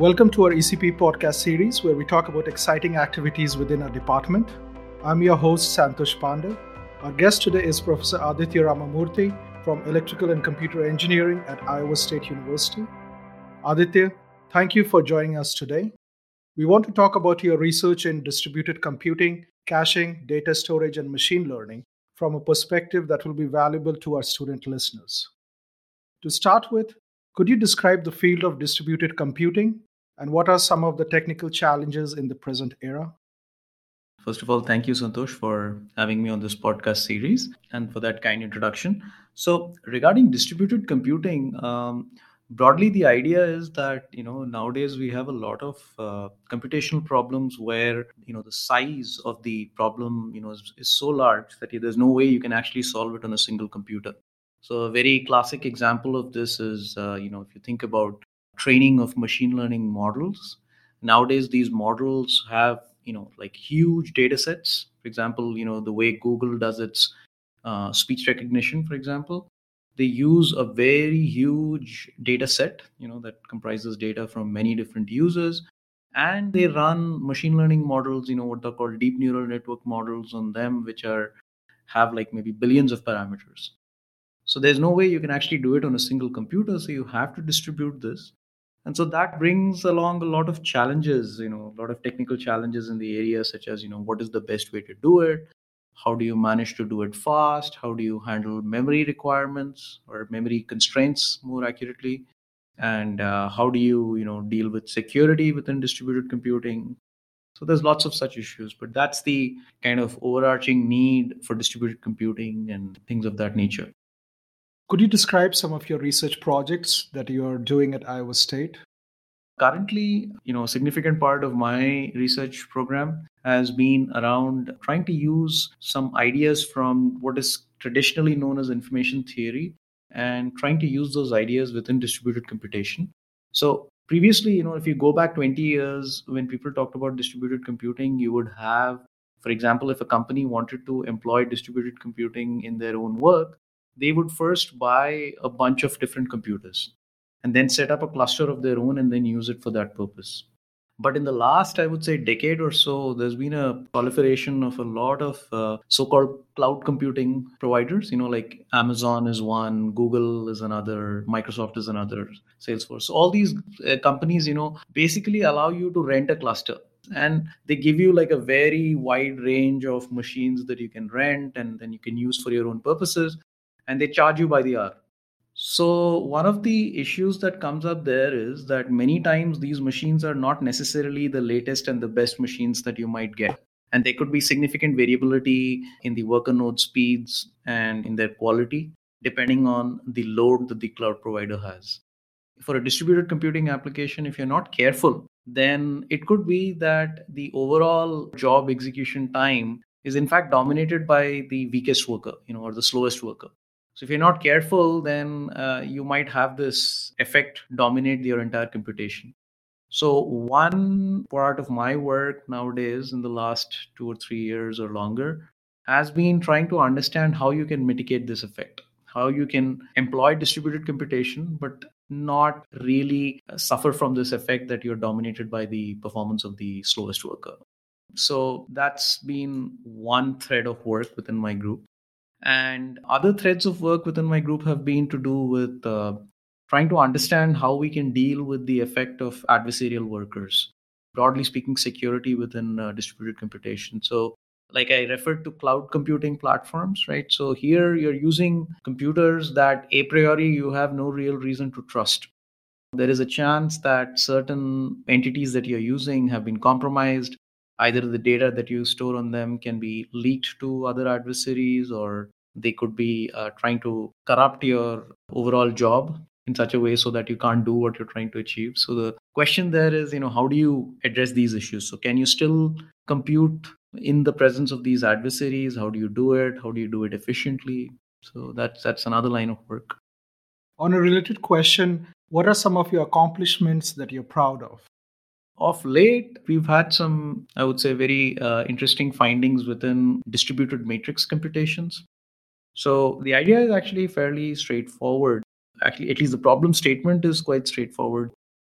Welcome to our ECP podcast series where we talk about exciting activities within our department. I'm your host, Santosh Pandey. Our guest today is Professor Aditya Ramamoorthy from Electrical and Computer Engineering at Iowa State University. Aditya, thank you for joining us today. We want to talk about your research in distributed computing, caching, data storage, and machine learning from a perspective that will be valuable to our student listeners. To start with, could you describe the field of distributed computing and what are some of the technical challenges in the present era? First of all, thank you, Santosh, for having me on this podcast series and for that kind introduction. So, regarding distributed computing, um, broadly, the idea is that you know nowadays we have a lot of uh, computational problems where you know the size of the problem you know is, is so large that there's no way you can actually solve it on a single computer. So, a very classic example of this is uh, you know if you think about training of machine learning models. Nowadays these models have you know like huge data sets. For example you know the way google does its uh, speech recognition for example they use a very huge data set you know that comprises data from many different users and they run machine learning models you know what they're called deep neural network models on them which are have like maybe billions of parameters. So there's no way you can actually do it on a single computer so you have to distribute this and so that brings along a lot of challenges you know a lot of technical challenges in the area such as you know what is the best way to do it? How do you manage to do it fast? How do you handle memory requirements or memory constraints more accurately? And uh, how do you you know deal with security within distributed computing? So there's lots of such issues but that's the kind of overarching need for distributed computing and things of that nature could you describe some of your research projects that you are doing at Iowa State? Currently, you know, a significant part of my research program has been around trying to use some ideas from what is traditionally known as information theory and trying to use those ideas within distributed computation. So, previously, you know, if you go back 20 years when people talked about distributed computing, you would have for example, if a company wanted to employ distributed computing in their own work, they would first buy a bunch of different computers and then set up a cluster of their own and then use it for that purpose. But in the last, I would say, decade or so, there's been a proliferation of a lot of uh, so called cloud computing providers. You know, like Amazon is one, Google is another, Microsoft is another, Salesforce. So all these uh, companies, you know, basically allow you to rent a cluster and they give you like a very wide range of machines that you can rent and then you can use for your own purposes and they charge you by the hour. So, one of the issues that comes up there is that many times these machines are not necessarily the latest and the best machines that you might get. And there could be significant variability in the worker node speeds and in their quality, depending on the load that the cloud provider has. For a distributed computing application, if you're not careful, then it could be that the overall job execution time is in fact dominated by the weakest worker, you know, or the slowest worker. So if you're not careful, then uh, you might have this effect dominate your entire computation. So one part of my work nowadays in the last two or three years or longer has been trying to understand how you can mitigate this effect, how you can employ distributed computation, but not really suffer from this effect that you're dominated by the performance of the slowest worker. So that's been one thread of work within my group. And other threads of work within my group have been to do with uh, trying to understand how we can deal with the effect of adversarial workers, broadly speaking, security within uh, distributed computation. So, like I referred to cloud computing platforms, right? So, here you're using computers that a priori you have no real reason to trust. There is a chance that certain entities that you're using have been compromised either the data that you store on them can be leaked to other adversaries or they could be uh, trying to corrupt your overall job in such a way so that you can't do what you're trying to achieve. So the question there is you know how do you address these issues? So can you still compute in the presence of these adversaries? How do you do it? How do you do it efficiently? So that's that's another line of work. On a related question what are some of your accomplishments that you're proud of of late, we've had some, I would say, very uh, interesting findings within distributed matrix computations. So the idea is actually fairly straightforward. Actually, at least the problem statement is quite straightforward.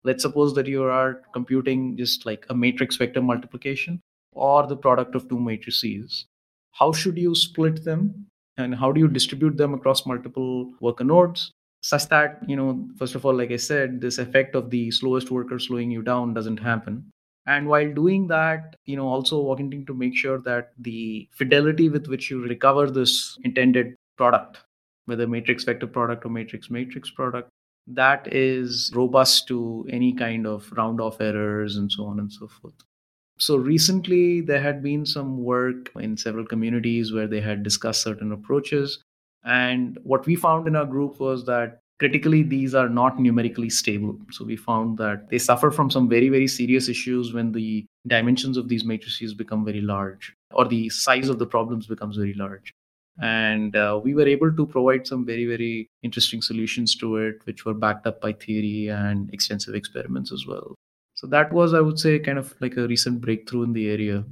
let's suppose that you are computing just like a matrix vector multiplication or the product of two matrices how should you split them and how do you distribute them across multiple worker nodes such that you know first of all like i said this effect of the slowest worker slowing you down doesn't happen. And while doing that you know also wanting to make sure that the fidelity with which you recover this intended product whether matrix vector product or matrix matrix product that is robust to any kind of round off errors and so on and so forth. So recently there had been some work in several communities where they had discussed certain approaches and what we found in our group was that critically these are not numerically stable. So we found that they suffer from some very very serious issues when the dimensions of these matrices become very large or the size of the problems becomes very large. And uh, we were able to provide some very very interesting solutions to it which were backed up by theory and extensive experiments as well. So that was i would say kind of like a recent breakthrough in the area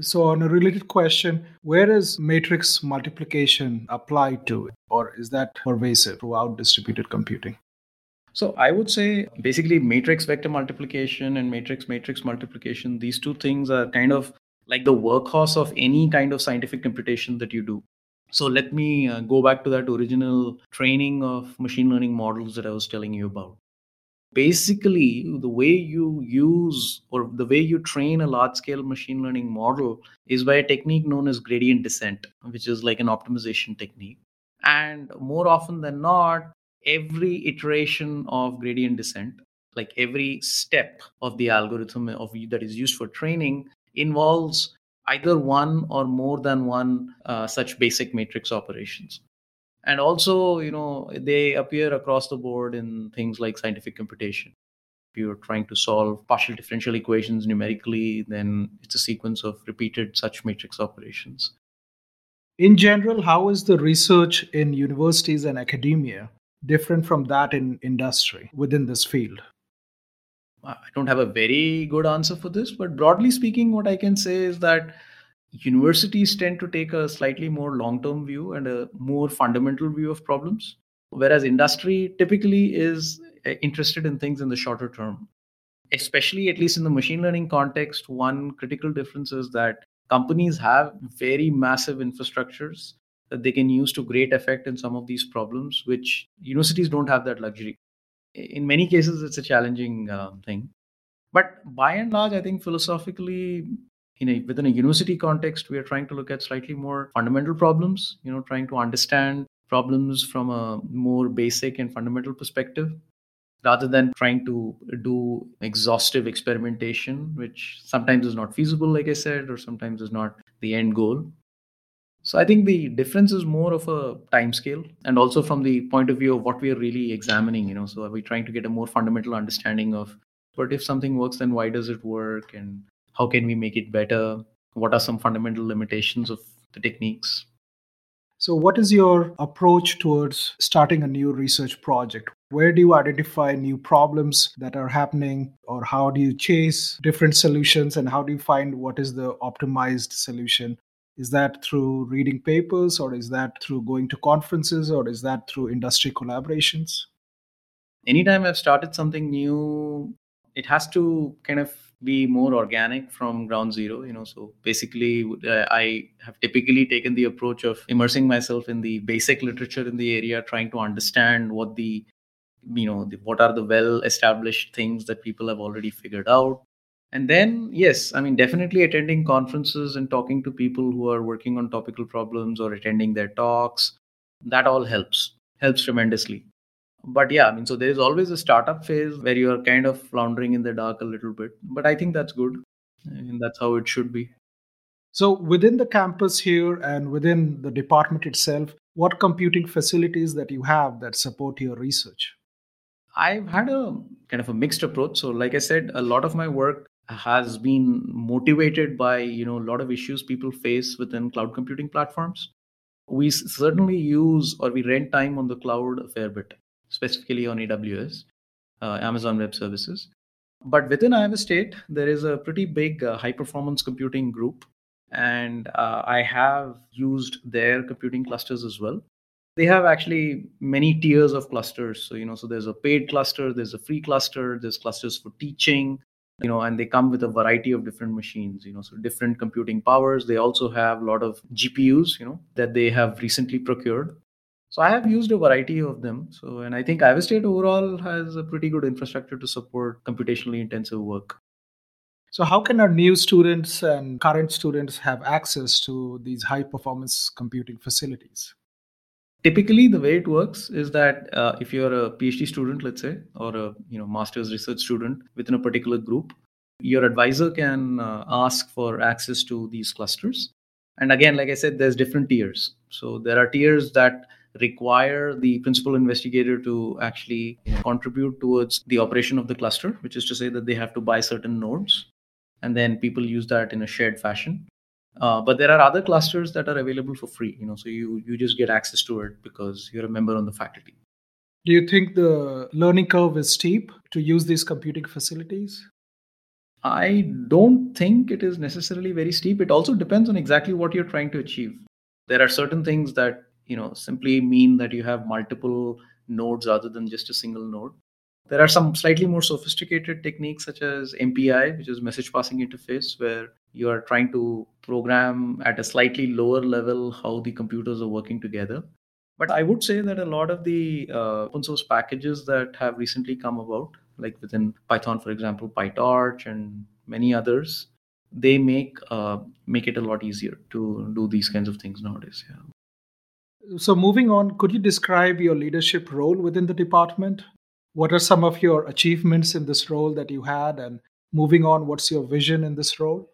so, on a related question, where is matrix multiplication applied to, or is that pervasive throughout distributed computing? So, I would say basically matrix vector multiplication and matrix matrix multiplication, these two things are kind of like the workhorse of any kind of scientific computation that you do. So, let me uh, go back to that original training of machine learning models that I was telling you about basically the way you use or the way you train a large scale machine learning model is by a technique known as gradient descent which is like an optimization technique. And more often than not every iteration of gradient descent like every step of the algorithm of that is used for training involves either one or more than one uh, such basic matrix operations and also you know they appear across the board in things like scientific computation. If you're trying to solve partial differential equations numerically then it's a sequence of repeated such matrix operations. In general how is the research in universities and academia different from that in industry within this field? I don't have a very good answer for this but broadly speaking what i can say is that universities tend to take a slightly more long term view and a more fundamental view of problems, whereas industry typically is uh, interested in things in the shorter term. Especially, at least in the machine learning context, one critical difference is that companies have very massive infrastructures that they can use to great effect in some of these problems, which universities don't have that luxury. In many cases, it's a challenging uh, thing. But by and large, I think philosophically, in a within a university context we are trying to look at slightly more fundamental problems you know trying to understand problems from a more basic and fundamental perspective rather than trying to do exhaustive experimentation which sometimes is not feasible like i said or sometimes is not the end goal. So i think the difference is more of a time scale and also from the point of view of what we are really examining you know so are we trying to get a more fundamental understanding of but if something works then why does it work and how can we make it better? What are some fundamental limitations of the techniques? So what is your approach towards starting a new research project? Where do you identify new problems that are happening or how do you chase different solutions and how do you find what is the optimized solution? Is that through reading papers or is that through going to conferences or is that through industry collaborations? Anytime i've started something new it has to kind of be more organic from ground zero you know so basically uh, i have typically taken the approach of immersing myself in the basic literature in the area trying to understand what the you know the, what are the well established things that people have already figured out. And then yes i mean definitely attending conferences and talking to people who are working on topical problems or attending their talks that all helps helps tremendously but yeah i mean so there is always a startup phase where you are kind of floundering in the dark a little bit. But i think that's good and that's how it should be. So within the campus here and within the department itself what computing facilities that you have that support your research? I've had a kind of a mixed approach. So like i said a lot of my work has been motivated by you know a lot of issues people face within cloud computing platforms. We certainly use or we rent time on the cloud a fair bit specifically on AWS, uh, Amazon Web Services. But within Iowa State, there is a pretty big uh, high performance computing group, and uh, I have used their computing clusters as well. they have actually many tiers of clusters so you know so there's a paid cluster there's a free cluster there's clusters for teaching you know and they come with a variety of different machines you know so different computing powers they also have a lot of gpus you know that they have recently procured so i have used a variety of them. So and i think iowa state overall has a pretty good infrastructure to support computationally intensive work. So how can our new students and current students have access to these high performance computing facilities? Typically the way it works is that uh, if you're a phd student let's say or a you know master's research student within a particular group your advisor can uh, ask for access to these clusters. And again like i said there's different tiers. So there are tiers that require the principal investigator to actually contribute towards the operation of the cluster which is to say that they have to buy certain nodes and then people use that in a shared fashion. Uh, but there are other clusters that are available for free you know so you you just get access to it because you're a member on the faculty. Do you think the learning curve is steep to use these computing facilities? I don't think it is necessarily very steep. It also depends on exactly what you're trying to achieve. There are certain things that you know simply mean that you have multiple nodes other than just a single node there are some slightly more sophisticated techniques such as MPI, which is message passing interface, where you are trying to program at a slightly lower level how the computers are working together. But I would say that a lot of the uh, open source packages that have recently come about, like within Python, for example, PyTorch and many others, they make uh, make it a lot easier to do these kinds of things nowadays. Yeah. So moving on, could you describe your leadership role within the department? what are some of your achievements in this role that you had? And moving on what's your vision in this role?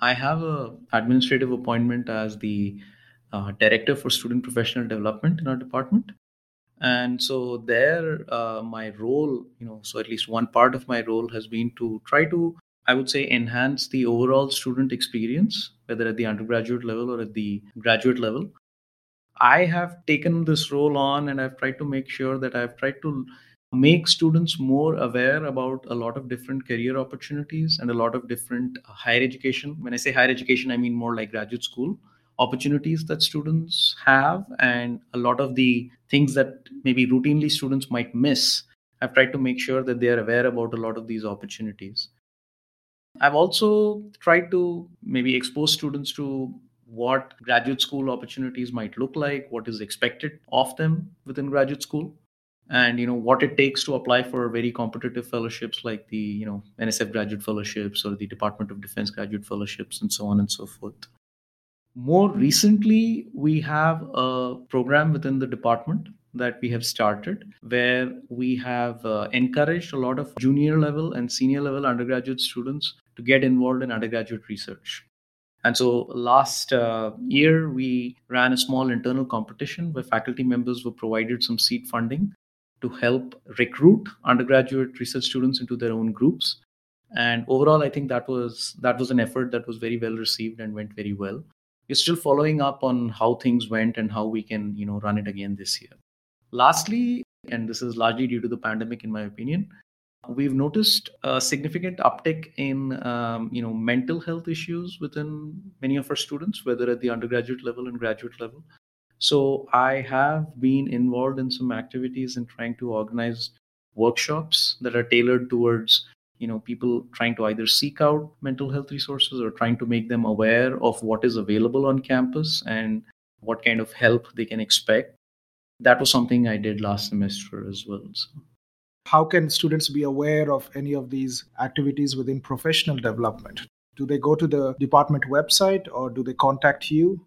I have a administrative appointment as the uh, director for student professional development in our department. And so there uh, my role you know so at least one part of my role has been to try to i would say enhance the overall student experience whether at the undergraduate level or at the graduate level i have taken this role on and i've tried to make sure that i've tried to make students more aware about a lot of different career opportunities and a lot of different higher education. When I say higher education, I mean more like graduate school opportunities that students have and a lot of the things that maybe routinely students might miss. I've tried to make sure that they are aware about a lot of these opportunities. I've also tried to maybe expose students to what graduate school opportunities might look like, what is expected of them within graduate school and you know what it takes to apply for very competitive fellowships like the you know nsf graduate fellowships or the department of defense graduate fellowships and so on and so forth. More recently we have a program within the department that we have started where we have uh, encouraged a lot of junior level and senior level undergraduate students to get involved in undergraduate research and so last uh, year, we ran a small internal competition where faculty members were provided some seed funding to help recruit undergraduate research students into their own groups. And overall i think that was that was an effort that was very well received and went very well. We're still following up on how things went and how we can you know run it again this year. Lastly and this is largely due to the pandemic in my opinion we've noticed a significant uptick in um, you know mental health issues within many of our students whether at the undergraduate level and graduate level so I have been involved in some activities in trying to organize workshops that are tailored towards you know people trying to either seek out mental health resources or trying to make them aware of what is available on campus and what kind of help they can expect that was something i did last semester as well so. How can students be aware of any of these activities within professional development? Do they go to the department website or do they contact you?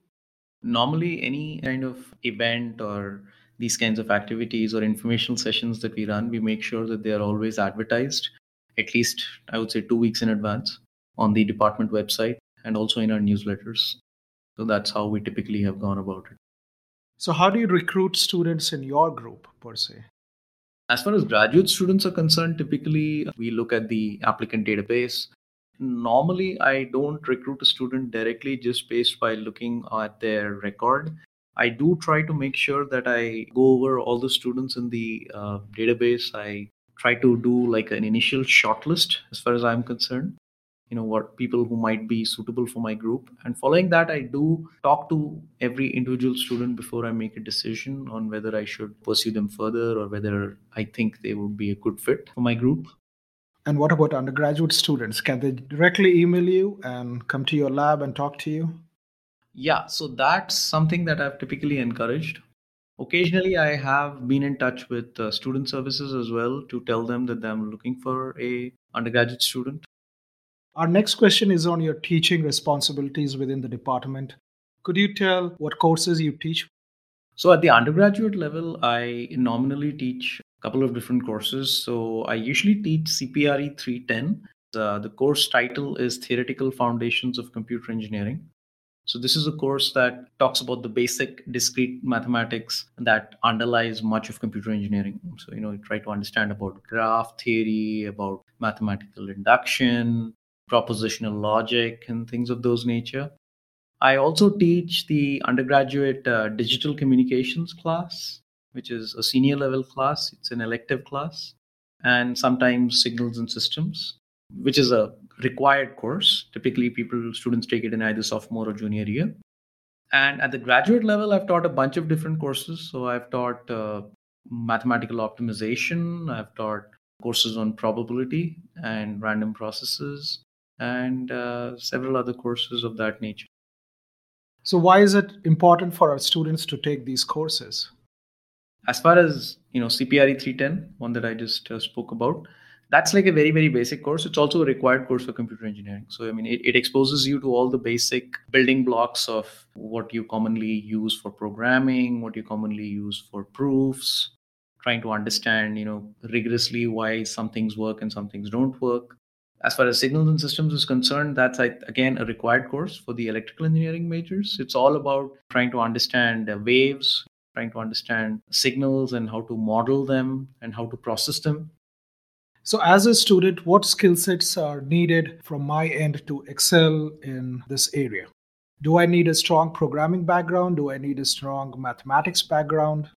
Normally any kind of event or these kinds of activities or informational sessions that we run we make sure that they are always advertised at least i would say 2 weeks in advance on the department website and also in our newsletters. So that's how we typically have gone about it. So how do you recruit students in your group per se as far as graduate students are concerned typically we look at the applicant database normally I don't recruit a student directly just based by looking at their record. I do try to make sure that I go over all the students in the uh, database. I try to do like an initial shortlist as far as I'm concerned. You know what people who might be suitable for my group. And following that i do talk to every individual student before i make a decision on whether i should pursue them further or whether i think they would be a good fit for my group. And what about undergraduate students? Can they directly email you and come to your lab and talk to you? Yeah so that's something that i've typically encouraged. Occasionally i have been in touch with uh, student services as well to tell them that i'm looking for a undergraduate student our next question is on your teaching responsibilities within the department. Could you tell what courses you teach? So, at the undergraduate level, I nominally teach a couple of different courses. So, I usually teach CPRE 310. Uh, the course title is Theoretical Foundations of Computer Engineering. So, this is a course that talks about the basic discrete mathematics that underlies much of computer engineering. So, you know, try to understand about graph theory, about mathematical induction, propositional logic and things of those nature. I also teach the undergraduate uh, digital communications class, which is a senior level class. It's an elective class, and sometimes signals and systems, which is a required course. Typically, people students take it in either sophomore or junior year. And at the graduate level, I've taught a bunch of different courses. So I've taught uh, mathematical optimization. I've taught courses on probability and random processes and uh, several other courses of that nature. So, why is it important for our students to take these courses? As far as you know, CPRE 310, one that I just uh, spoke about, that's like a very very basic course. It's also a required course for computer engineering. So, I mean, it, it exposes you to all the basic building blocks of what you commonly use for programming, what you commonly use for proofs, trying to understand, you know, rigorously why some things work and some things don't work as far as signals and systems is concerned, that's again a required course for the electrical engineering majors. It's all about trying to understand waves, trying to understand signals and how to model them and how to process them. So, as a student, what skill sets are needed from my end to excel in this area? Do I need a strong programming background? Do I need a strong mathematics background?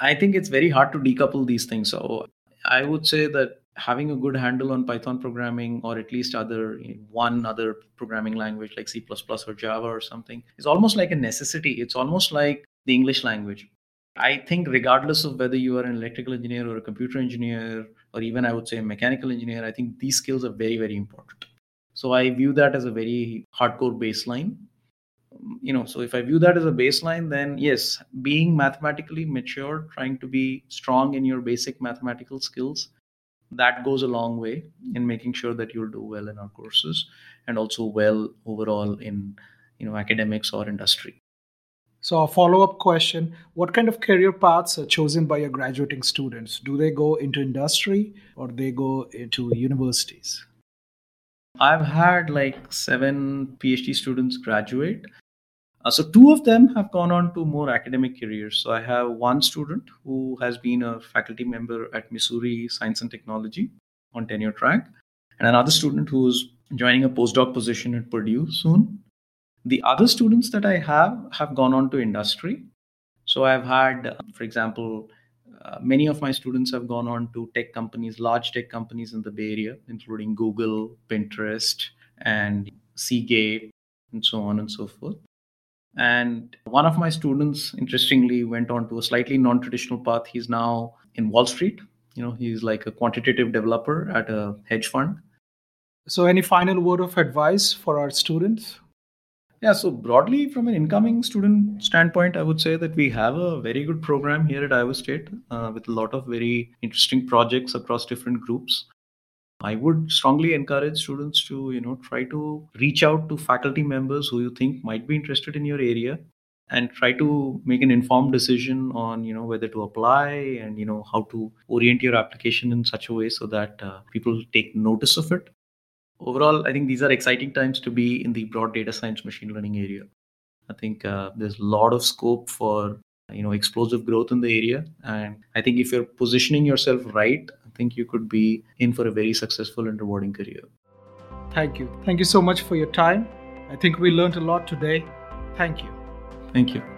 I think it's very hard to decouple these things. So, I would say that having a good handle on python programming or at least other one other programming language like c++ or java or something is almost like a necessity. It's almost like the english language. I think regardless of whether you are an electrical engineer or a computer engineer or even i would say a mechanical engineer i think these skills are very very important. So i view that as a very hardcore baseline. You know so if i view that as a baseline then yes being mathematically mature trying to be strong in your basic mathematical skills that goes a long way in making sure that you'll do well in our courses and also well overall in you know academics or industry. So a follow-up question what kind of career paths are chosen by your graduating students? Do they go into industry or they go into universities? I've had like seven phd students graduate uh, so two of them have gone on to more academic careers. So I have one student who has been a faculty member at Missouri Science and Technology on tenure track, and another student who's joining a postdoc position at Purdue soon. The other students that I have have gone on to industry. So I've had, for example, uh, many of my students have gone on to tech companies, large tech companies in the Bay Area, including Google, Pinterest, and Seagate, and so on and so forth. And one of my students, interestingly, went on to a slightly non traditional path. He's now in Wall Street. You know, he's like a quantitative developer at a hedge fund. So, any final word of advice for our students? Yeah, so broadly, from an incoming student standpoint, I would say that we have a very good program here at Iowa State uh, with a lot of very interesting projects across different groups. I would strongly encourage students to, you know, try to reach out to faculty members who you think might be interested in your area and try to make an informed decision on, you know, whether to apply and, you know, how to orient your application in such a way so that uh, people take notice of it. Overall, I think these are exciting times to be in the broad data science machine learning area. I think uh, there's a lot of scope for you know explosive growth in the area and i think if you're positioning yourself right I think you could be in for a very successful and rewarding career. Thank you. Thank you so much for your time. I think we learned a lot today. Thank you. Thank you.